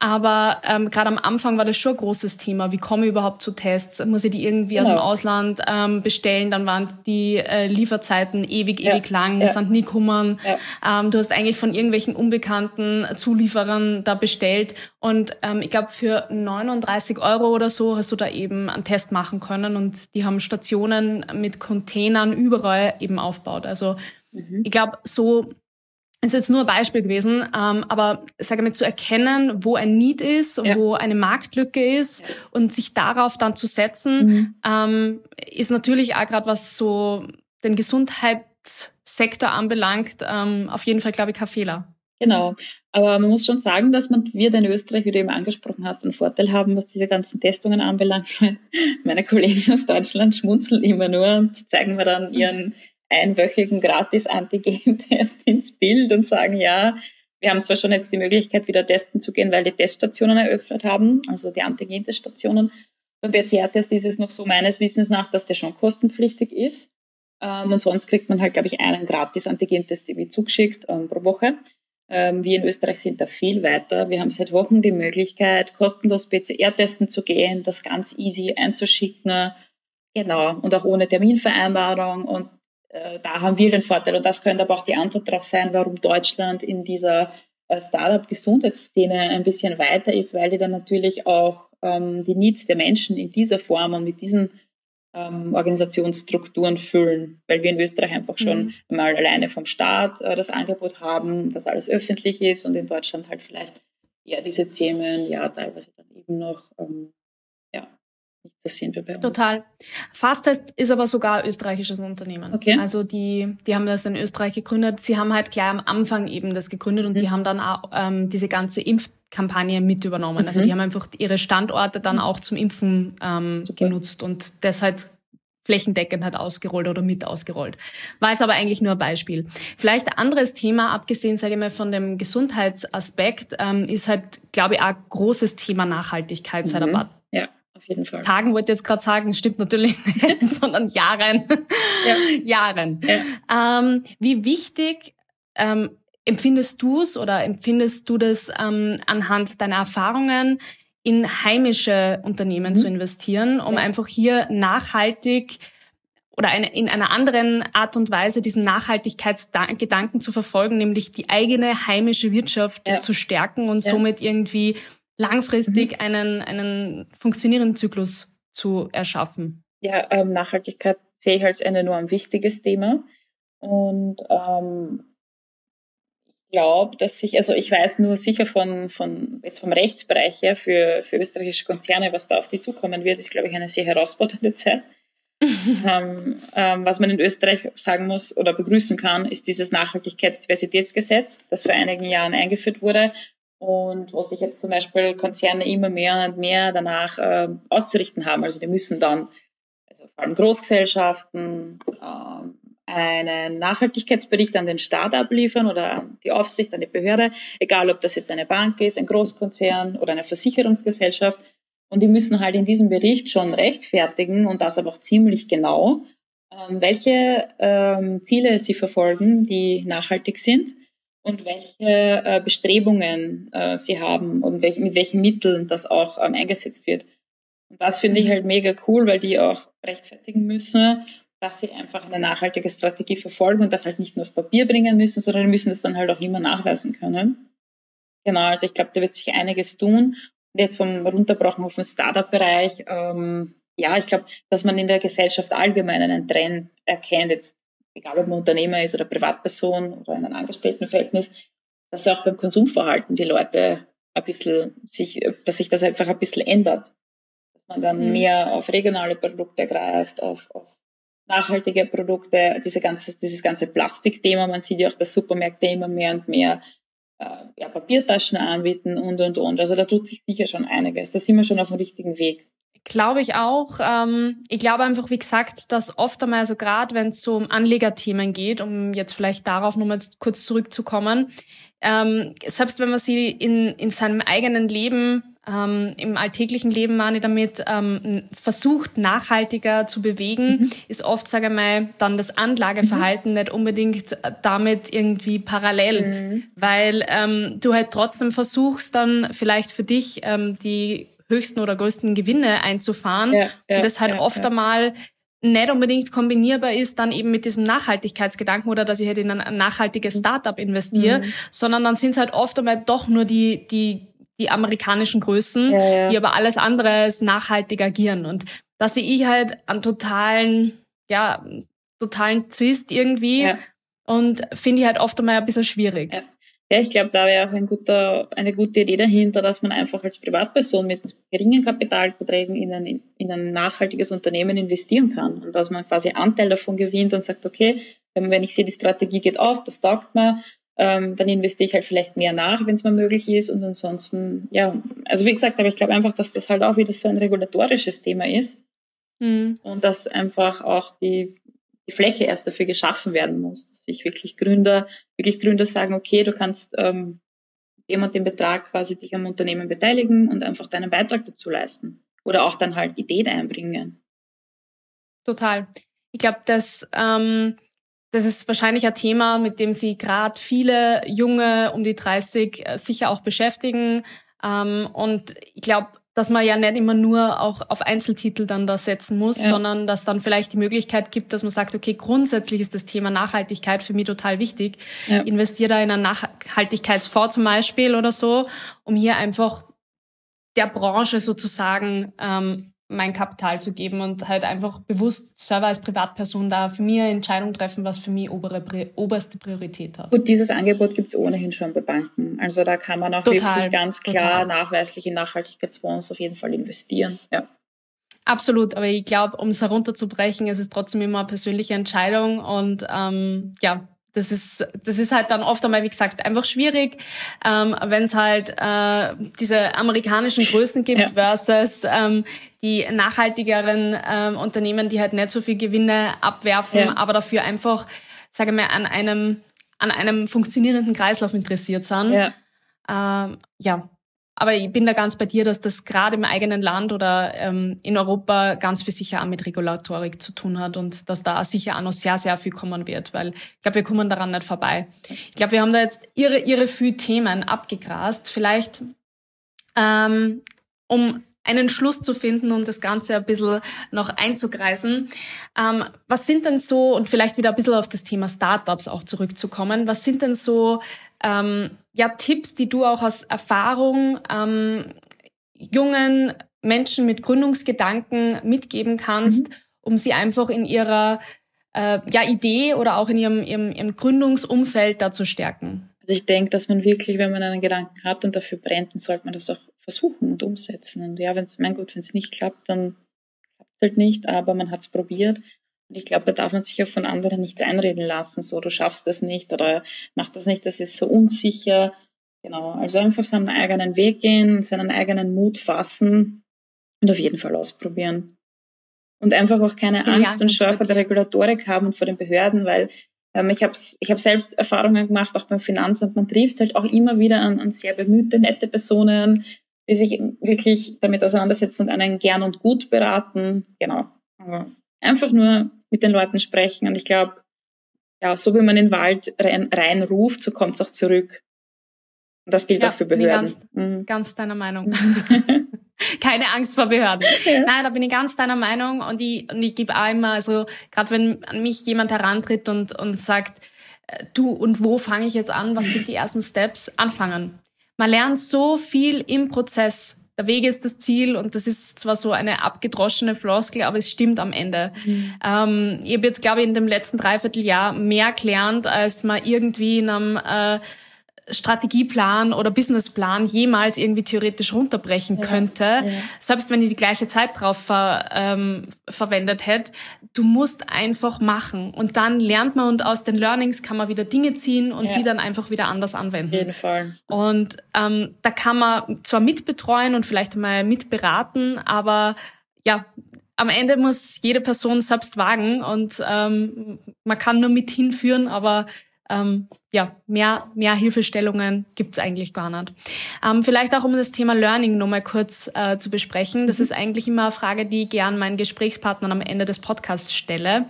Aber ähm, gerade am Anfang war das schon ein großes Thema. Wie komme ich überhaupt zu Tests? Muss ich die irgendwie genau. aus dem. Ausland ähm, bestellen? Dann waren die äh, Lieferzeiten ewig, ja. ewig lang. Ja. sind nie gekommen. Ja. Ähm, du hast eigentlich von irgendwelchen unbekannten Zulieferern da bestellt. Und ähm, ich glaube, für 39 Euro oder so hast du da eben einen Test machen können. Und die haben Stationen mit Containern überall eben aufgebaut. Also mhm. ich glaube, so ist jetzt nur ein Beispiel gewesen, ähm, aber sage mal zu erkennen, wo ein Need ist, ja. wo eine Marktlücke ist ja. und sich darauf dann zu setzen, mhm. ähm, ist natürlich auch gerade was so den Gesundheitssektor anbelangt, ähm, auf jeden Fall glaube ich kein Fehler. Genau, aber man muss schon sagen, dass man wir in Österreich, wie du eben angesprochen hast, einen Vorteil haben, was diese ganzen Testungen anbelangt. Meine Kollegen aus Deutschland schmunzeln immer nur und zeigen mir dann ihren einwöchigen Gratis-Antigen-Test ins Bild und sagen, ja, wir haben zwar schon jetzt die Möglichkeit, wieder testen zu gehen, weil die Teststationen eröffnet haben, also die Antigen-Teststationen. Beim PCR-Test ist es noch so meines Wissens nach, dass der schon kostenpflichtig ist. Ähm, und sonst kriegt man halt, glaube ich, einen Gratis-Antigen-Test irgendwie zugeschickt ähm, pro Woche. Ähm, wir in Österreich sind da viel weiter. Wir haben seit Wochen die Möglichkeit, kostenlos PCR-testen zu gehen, das ganz easy einzuschicken. Genau. Und auch ohne Terminvereinbarung. Und äh, da haben wir den Vorteil und das könnte aber auch die Antwort darauf sein, warum Deutschland in dieser äh, Startup-Gesundheitsszene ein bisschen weiter ist, weil die dann natürlich auch ähm, die Needs der Menschen in dieser Form und mit diesen ähm, Organisationsstrukturen füllen, weil wir in Österreich einfach schon mhm. mal alleine vom Staat äh, das Angebot haben, dass alles öffentlich ist und in Deutschland halt vielleicht eher diese Themen ja teilweise dann eben noch ähm, das sehen wir bei uns. Total. Fastest ist aber sogar ein österreichisches Unternehmen. Okay. Also die, die haben das in Österreich gegründet. Sie haben halt gleich am Anfang eben das gegründet und mhm. die haben dann auch ähm, diese ganze Impfkampagne mit übernommen. Mhm. Also die haben einfach ihre Standorte dann auch zum Impfen ähm, genutzt und das halt flächendeckend hat ausgerollt oder mit ausgerollt. War jetzt aber eigentlich nur ein Beispiel. Vielleicht ein anderes Thema, abgesehen, sage ich mal, von dem Gesundheitsaspekt, ähm, ist halt, glaube ich, auch ein großes Thema Nachhaltigkeit mhm. seit ein paar ja jeden Fall. Tagen wollte ich jetzt gerade sagen, stimmt natürlich nicht, sondern Jahren. Ja. Jahren. Ja. Ähm, wie wichtig ähm, empfindest du es oder empfindest du das ähm, anhand deiner Erfahrungen, in heimische Unternehmen mhm. zu investieren, um ja. einfach hier nachhaltig oder eine, in einer anderen Art und Weise diesen Nachhaltigkeitsgedanken zu verfolgen, nämlich die eigene heimische Wirtschaft ja. zu stärken und ja. somit irgendwie langfristig mhm. einen, einen funktionierenden Zyklus zu erschaffen? Ja, ähm, Nachhaltigkeit sehe ich als ein enorm wichtiges Thema. Und ähm, ich glaube, dass ich, also ich weiß nur sicher von, von jetzt vom Rechtsbereich her für, für österreichische Konzerne, was da auf die zukommen wird, ist, glaube ich, eine sehr herausfordernde Zeit. ähm, ähm, was man in Österreich sagen muss oder begrüßen kann, ist dieses Nachhaltigkeitsdiversitätsgesetz, das vor einigen Jahren eingeführt wurde und wo sich jetzt zum Beispiel Konzerne immer mehr und mehr danach äh, auszurichten haben. Also die müssen dann, also vor allem Großgesellschaften, ähm, einen Nachhaltigkeitsbericht an den Staat abliefern oder an die Aufsicht, an die Behörde, egal ob das jetzt eine Bank ist, ein Großkonzern oder eine Versicherungsgesellschaft. Und die müssen halt in diesem Bericht schon rechtfertigen und das aber auch ziemlich genau, ähm, welche ähm, Ziele sie verfolgen, die nachhaltig sind und welche äh, Bestrebungen äh, sie haben und welch, mit welchen Mitteln das auch ähm, eingesetzt wird. Und das finde ich mhm. halt mega cool, weil die auch rechtfertigen müssen dass sie einfach eine nachhaltige Strategie verfolgen und das halt nicht nur auf Papier bringen müssen, sondern müssen das dann halt auch immer nachweisen können. Genau, also ich glaube, da wird sich einiges tun. Und jetzt vom Runterbrochen auf den Startup-Bereich, ähm, ja, ich glaube, dass man in der Gesellschaft allgemein einen Trend erkennt, jetzt egal ob man Unternehmer ist oder Privatperson oder in einem Angestelltenverhältnis, dass auch beim Konsumverhalten die Leute ein bisschen sich, dass sich das einfach ein bisschen ändert. Dass man dann mhm. mehr auf regionale Produkte greift, auf, auf nachhaltige Produkte, diese ganze, dieses ganze Plastikthema. Man sieht ja auch, dass Supermärkte immer mehr und mehr äh, ja, Papiertaschen anbieten und, und, und. Also da tut sich sicher schon einiges. Da sind wir schon auf dem richtigen Weg. Glaube ich auch. Ähm, ich glaube einfach, wie gesagt, dass oft einmal, also gerade wenn es so um Anlegerthemen geht, um jetzt vielleicht darauf nochmal kurz zurückzukommen, ähm, selbst wenn man sie in, in seinem eigenen Leben ähm, im alltäglichen Leben meine damit ähm, versucht nachhaltiger zu bewegen, mhm. ist oft, sage ich mal, dann das Anlageverhalten mhm. nicht unbedingt damit irgendwie parallel, mhm. weil ähm, du halt trotzdem versuchst dann vielleicht für dich ähm, die höchsten oder größten Gewinne einzufahren ja, ja, und das halt ja, oft einmal nicht unbedingt kombinierbar ist dann eben mit diesem Nachhaltigkeitsgedanken oder dass ich halt in ein nachhaltiges mhm. Startup investiere, mhm. sondern dann sind es halt oft einmal doch nur die, die die amerikanischen Größen, die aber alles andere als nachhaltig agieren. Und da sehe ich halt einen totalen, ja, totalen Zwist irgendwie und finde ich halt oft einmal ein bisschen schwierig. Ja. Ich glaube, da wäre auch ein guter, eine gute Idee dahinter, dass man einfach als Privatperson mit geringen Kapitalbeträgen in ein, in ein nachhaltiges Unternehmen investieren kann und dass man quasi Anteil davon gewinnt und sagt, okay, wenn ich sehe, die Strategie geht auf, das taugt mir, ähm, dann investiere ich halt vielleicht mehr nach, wenn es mal möglich ist. Und ansonsten, ja, also wie gesagt, aber ich glaube einfach, dass das halt auch wieder so ein regulatorisches Thema ist. Mhm. Und dass einfach auch die, die Fläche erst dafür geschaffen werden muss, dass sich wirklich Gründer, wirklich Gründer sagen, okay, du kannst ähm, dem Betrag quasi dich am Unternehmen beteiligen und einfach deinen Beitrag dazu leisten. Oder auch dann halt Ideen einbringen. Total. Ich glaube, dass ähm, das ist wahrscheinlich ein Thema, mit dem Sie gerade viele junge um die 30 äh, sicher auch beschäftigen. Ähm, und ich glaube, dass man ja nicht immer nur auch auf Einzeltitel dann da setzen muss, ja. sondern dass dann vielleicht die Möglichkeit gibt, dass man sagt, okay, grundsätzlich ist das Thema Nachhaltigkeit für mich total wichtig. Ja. Investiere da in einen Nachhaltigkeitsfonds zum Beispiel oder so, um hier einfach der Branche sozusagen ähm, mein Kapital zu geben und halt einfach bewusst selber als Privatperson da für mich eine Entscheidung treffen, was für mich obere, oberste Priorität hat. Gut, dieses Angebot gibt es ohnehin schon bei Banken. Also da kann man auch total, wirklich ganz klar total. nachweislich in Nachhaltigkeitsfonds auf jeden Fall investieren. Ja. Absolut, aber ich glaube, um es herunterzubrechen, es ist trotzdem immer eine persönliche Entscheidung und ähm, ja, das ist, das ist halt dann oft einmal, wie gesagt, einfach schwierig, ähm, wenn es halt äh, diese amerikanischen Größen gibt ja. versus ähm, die nachhaltigeren ähm, Unternehmen, die halt nicht so viel Gewinne abwerfen, ja. aber dafür einfach, sage mal, an einem an einem funktionierenden Kreislauf interessiert sind. Ja. Ähm, ja, aber ich bin da ganz bei dir, dass das gerade im eigenen Land oder ähm, in Europa ganz viel sicher auch mit Regulatorik zu tun hat und dass da sicher auch noch sehr, sehr viel kommen wird, weil ich glaube, wir kommen daran nicht vorbei. Ich glaube, wir haben da jetzt ihre, ihre viel Themen abgegrast. Vielleicht, ähm, um einen Schluss zu finden und das Ganze ein bisschen noch einzugreisen. Ähm, was sind denn so, und vielleicht wieder ein bisschen auf das Thema Startups auch zurückzukommen, was sind denn so ähm, ja, Tipps, die du auch aus Erfahrung ähm, jungen Menschen mit Gründungsgedanken mitgeben kannst, mhm. um sie einfach in ihrer äh, ja, Idee oder auch in ihrem, ihrem, ihrem Gründungsumfeld da zu stärken? Also ich denke, dass man wirklich, wenn man einen Gedanken hat und dafür brennt, dann sollte man das auch versuchen und umsetzen. Und ja, wenn es, mein Gott, wenn es nicht klappt, dann klappt halt nicht, aber man hat es probiert. Und ich glaube, da darf man sich auch von anderen nichts einreden lassen. So, du schaffst das nicht oder mach das nicht, das ist so unsicher. Genau. Also einfach seinen eigenen Weg gehen, seinen eigenen Mut fassen und auf jeden Fall ausprobieren. Und einfach auch keine Angst ja, und Scheu vor der Regulatorik haben und vor den Behörden, weil ähm, ich habe ich hab selbst Erfahrungen gemacht, auch beim Finanzamt. Man trifft halt auch immer wieder an, an sehr bemühte, nette Personen, die sich wirklich damit auseinandersetzen und einen gern und gut beraten. Genau. Also einfach nur mit den Leuten sprechen. Und ich glaube, ja, so wie man in den Wald rein, reinruft, so kommt es auch zurück. Und das gilt ja, auch für Behörden. Ganz, mhm. ganz deiner Meinung. Keine Angst vor Behörden. Ja. Nein, da bin ich ganz deiner Meinung und ich, und ich gebe auch immer, also gerade wenn an mich jemand herantritt und, und sagt, äh, du und wo fange ich jetzt an, was sind die ersten Steps, anfangen. Man lernt so viel im Prozess. Der Weg ist das Ziel und das ist zwar so eine abgedroschene Floskel, aber es stimmt am Ende. Mhm. Ähm, ich habe jetzt, glaube ich, in dem letzten Dreivierteljahr mehr gelernt, als man irgendwie in einem äh, Strategieplan oder Businessplan jemals irgendwie theoretisch runterbrechen ja, könnte, ja. selbst wenn ich die gleiche Zeit drauf ver, ähm, verwendet hätte. Du musst einfach machen und dann lernt man und aus den Learnings kann man wieder Dinge ziehen und ja. die dann einfach wieder anders anwenden. Auf jeden Fall. Und ähm, da kann man zwar mitbetreuen und vielleicht mal mitberaten, aber ja, am Ende muss jede Person selbst wagen und ähm, man kann nur mit hinführen, aber ähm, ja, mehr, mehr Hilfestellungen gibt's eigentlich gar nicht. Ähm, vielleicht auch, um das Thema Learning nochmal kurz äh, zu besprechen. Das mhm. ist eigentlich immer eine Frage, die ich gern meinen Gesprächspartnern am Ende des Podcasts stelle.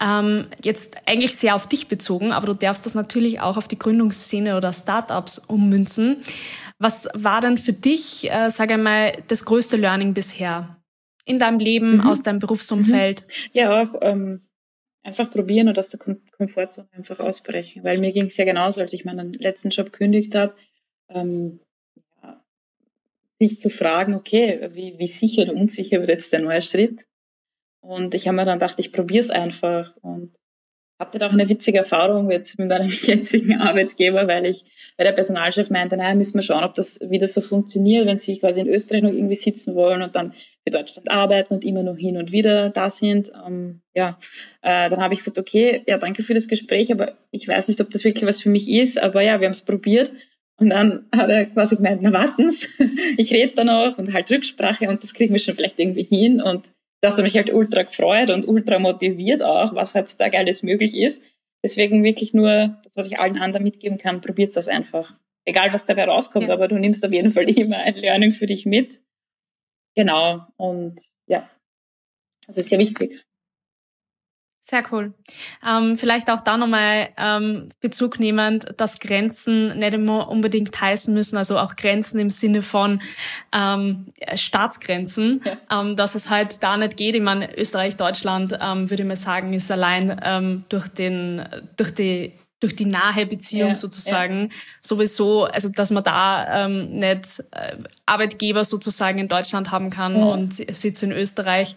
Ähm, jetzt eigentlich sehr auf dich bezogen, aber du darfst das natürlich auch auf die Gründungsszene oder Startups ummünzen. Was war denn für dich, äh, sage ich mal, das größte Learning bisher in deinem Leben, mhm. aus deinem Berufsumfeld? Mhm. Ja, auch ähm einfach probieren und aus der Kom Komfortzone einfach ausbrechen. Weil mir ging es ja genauso, als ich meinen letzten Job kündigt habe, ähm, sich zu fragen, okay, wie, wie sicher oder unsicher wird jetzt der neue Schritt? Und ich habe mir dann gedacht, ich probiere es einfach und hatte da auch eine witzige Erfahrung jetzt mit meinem jetzigen Arbeitgeber, weil ich, weil der Personalchef meinte, naja, müssen wir schauen, ob das wieder so funktioniert, wenn sie quasi in Österreich noch irgendwie sitzen wollen und dann für Deutschland arbeiten und immer noch hin und wieder da sind. Ähm, ja, äh, dann habe ich gesagt, okay, ja, danke für das Gespräch, aber ich weiß nicht, ob das wirklich was für mich ist, aber ja, wir haben es probiert. Und dann hat er quasi gemeint, na warten's, ich rede da noch und halt Rücksprache und das kriegen wir schon vielleicht irgendwie hin und dass er mich halt ultra gefreut und ultra motiviert auch, was heutzutage alles möglich ist. Deswegen wirklich nur das, was ich allen anderen mitgeben kann, probiert das einfach. Egal, was dabei rauskommt, ja. aber du nimmst auf jeden Fall immer ein Learning für dich mit. Genau. Und ja, das ist sehr wichtig. Sehr cool. Ähm, vielleicht auch da nochmal ähm, Bezug nehmend, dass Grenzen nicht immer unbedingt heißen müssen, also auch Grenzen im Sinne von ähm, Staatsgrenzen, ja. ähm, dass es halt da nicht geht. Ich meine, Österreich, Deutschland, ähm, würde ich mal sagen, ist allein ähm, durch den, durch die durch die nahe Beziehung ja, sozusagen ja. sowieso, also dass man da ähm, nicht äh, Arbeitgeber sozusagen in Deutschland haben kann ja. und Sitz in Österreich.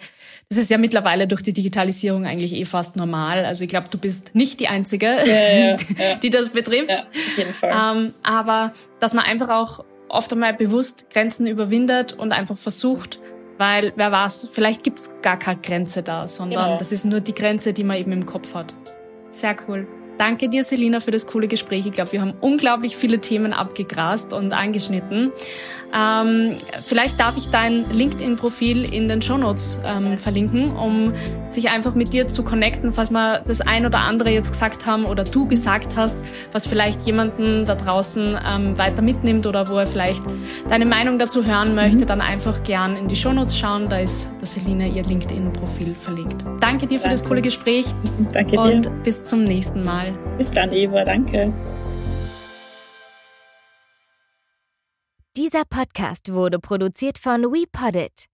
Das ist ja mittlerweile durch die Digitalisierung eigentlich eh fast normal. Also ich glaube, du bist nicht die Einzige, die das betrifft. Ja, auf jeden Fall. Ähm, aber dass man einfach auch oft einmal bewusst Grenzen überwindet und einfach versucht, weil wer weiß, vielleicht gibt's gar keine Grenze da, sondern genau. das ist nur die Grenze, die man eben im Kopf hat. Sehr cool. Danke dir, Selina, für das coole Gespräch. Ich glaube, wir haben unglaublich viele Themen abgegrast und angeschnitten. Ähm, vielleicht darf ich dein LinkedIn-Profil in den Shownotes ähm, verlinken, um sich einfach mit dir zu connecten, falls wir das ein oder andere jetzt gesagt haben oder du gesagt hast, was vielleicht jemanden da draußen ähm, weiter mitnimmt oder wo er vielleicht deine Meinung dazu hören möchte, mhm. dann einfach gern in die Shownotes schauen. Da ist der Selina ihr LinkedIn-Profil verlinkt. Danke dir für das coole Gespräch Danke dir. und bis zum nächsten Mal. Bis dann, Eva. Danke. Dieser Podcast wurde produziert von WePoddit.